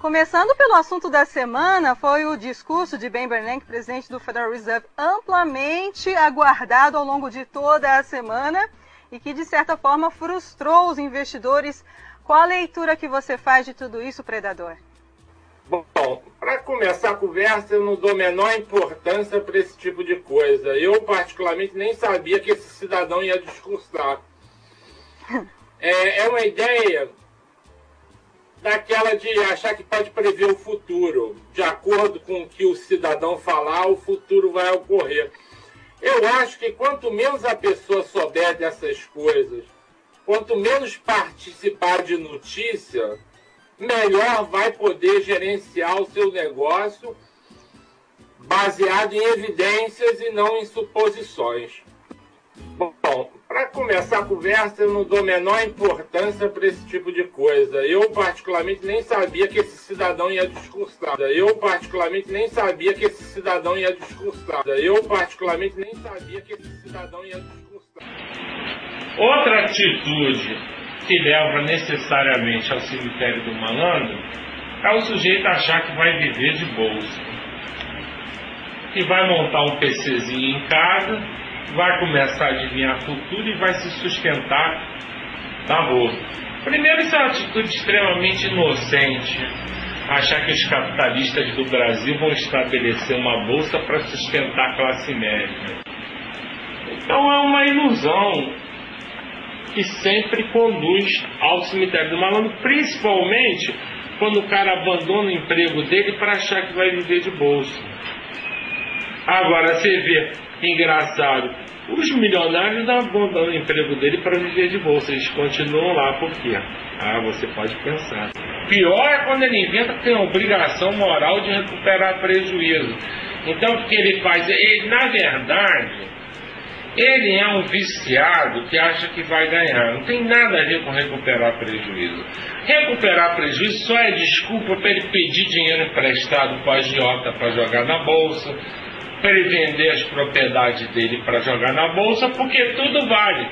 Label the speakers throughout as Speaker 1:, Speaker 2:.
Speaker 1: Começando pelo assunto da semana, foi o discurso de Ben Bernanke, presidente do Federal Reserve, amplamente aguardado ao longo de toda a semana e que, de certa forma, frustrou os investidores. Qual a leitura que você faz de tudo isso, Predador?
Speaker 2: Bom, para começar a conversa, eu não dou a menor importância para esse tipo de coisa. Eu, particularmente, nem sabia que esse cidadão ia discursar. É, é uma ideia daquela de achar que pode prever o futuro. De acordo com o que o cidadão falar, o futuro vai ocorrer. Eu acho que quanto menos a pessoa souber dessas coisas, quanto menos participar de notícia, melhor vai poder gerenciar o seu negócio baseado em evidências e não em suposições. Bom, para começar a conversa, eu não dou a menor importância para esse tipo de coisa. Eu, particularmente, nem sabia que esse cidadão ia discursar. Eu, particularmente, nem sabia que esse cidadão ia discursar. Eu, particularmente, nem sabia que esse cidadão ia discursar.
Speaker 3: Outra atitude que leva necessariamente ao cemitério do malandro é o sujeito achar que vai viver de bolsa. Que vai montar um PCzinho em casa vai começar a adivinhar futuro e vai se sustentar na bolsa. Primeiro, isso é uma atitude extremamente inocente. Achar que os capitalistas do Brasil vão estabelecer uma bolsa para sustentar a classe média. Então é uma ilusão que sempre conduz ao cemitério do malandro, principalmente quando o cara abandona o emprego dele para achar que vai viver de bolsa. Agora você vê Engraçado. Os milionários abandonam o emprego dele para viver de bolsa. Eles continuam lá. Por quê? Ah, você pode pensar. Pior é quando ele inventa que tem a obrigação moral de recuperar prejuízo. Então, o que ele faz? Ele, na verdade, ele é um viciado que acha que vai ganhar. Não tem nada a ver com recuperar prejuízo. Recuperar prejuízo só é desculpa para ele pedir dinheiro emprestado para agiota para jogar na bolsa para ele vender as propriedades dele para jogar na bolsa, porque tudo vale.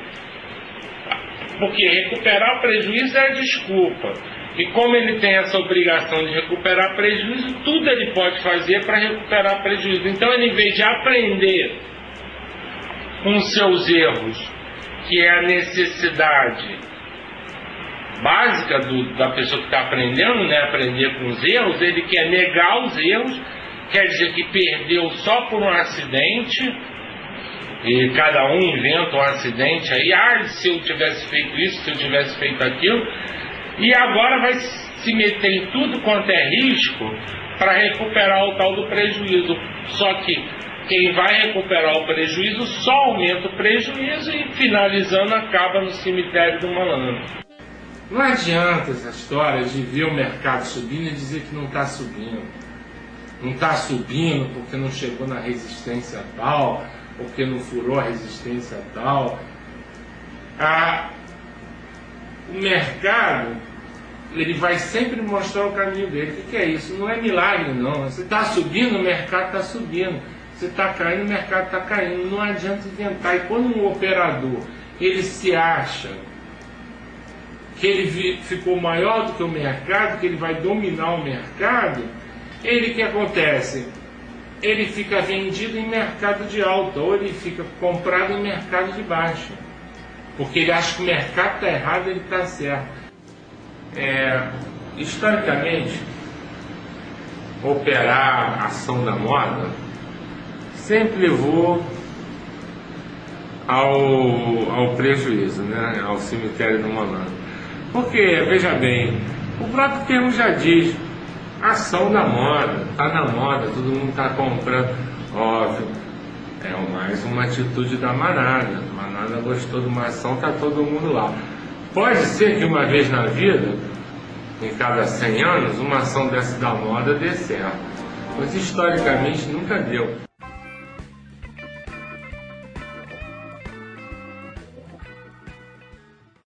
Speaker 3: Porque recuperar prejuízo é desculpa. E como ele tem essa obrigação de recuperar prejuízo, tudo ele pode fazer para recuperar prejuízo. Então, ele, em vez de aprender com seus erros, que é a necessidade básica do, da pessoa que está aprendendo, né, aprender com os erros, ele quer negar os erros quer dizer que perdeu só por um acidente, e cada um inventa um acidente aí, ah, se eu tivesse feito isso, se eu tivesse feito aquilo, e agora vai se meter em tudo quanto é risco para recuperar o tal do prejuízo. Só que quem vai recuperar o prejuízo só aumenta o prejuízo e finalizando acaba no cemitério do malandro. Não adianta essa história de ver o mercado subindo e dizer que não está subindo não está subindo porque não chegou na resistência tal, porque não furou a resistência tal. Ah, o mercado ele vai sempre mostrar o caminho dele. O que, que é isso? Não é milagre, não. Você está subindo, o mercado está subindo. Você está caindo, o mercado está caindo. Não adianta inventar. E quando um operador ele se acha que ele ficou maior do que o mercado, que ele vai dominar o mercado, ele que acontece? Ele fica vendido em mercado de alta, ou ele fica comprado em mercado de baixa. Porque ele acha que o mercado está errado, ele está certo. É, historicamente, operar a ação da moda sempre levou ao, ao prejuízo, né? ao cemitério do malandro. Porque, veja bem, o próprio termo já diz, ação da moda, tá na moda, todo mundo está comprando, óbvio. É mais uma atitude da manada. A manada gostou de uma ação, tá todo mundo lá. Pode ser que uma vez na vida, em cada 100 anos, uma ação dessa da moda dê certo. Mas historicamente nunca deu.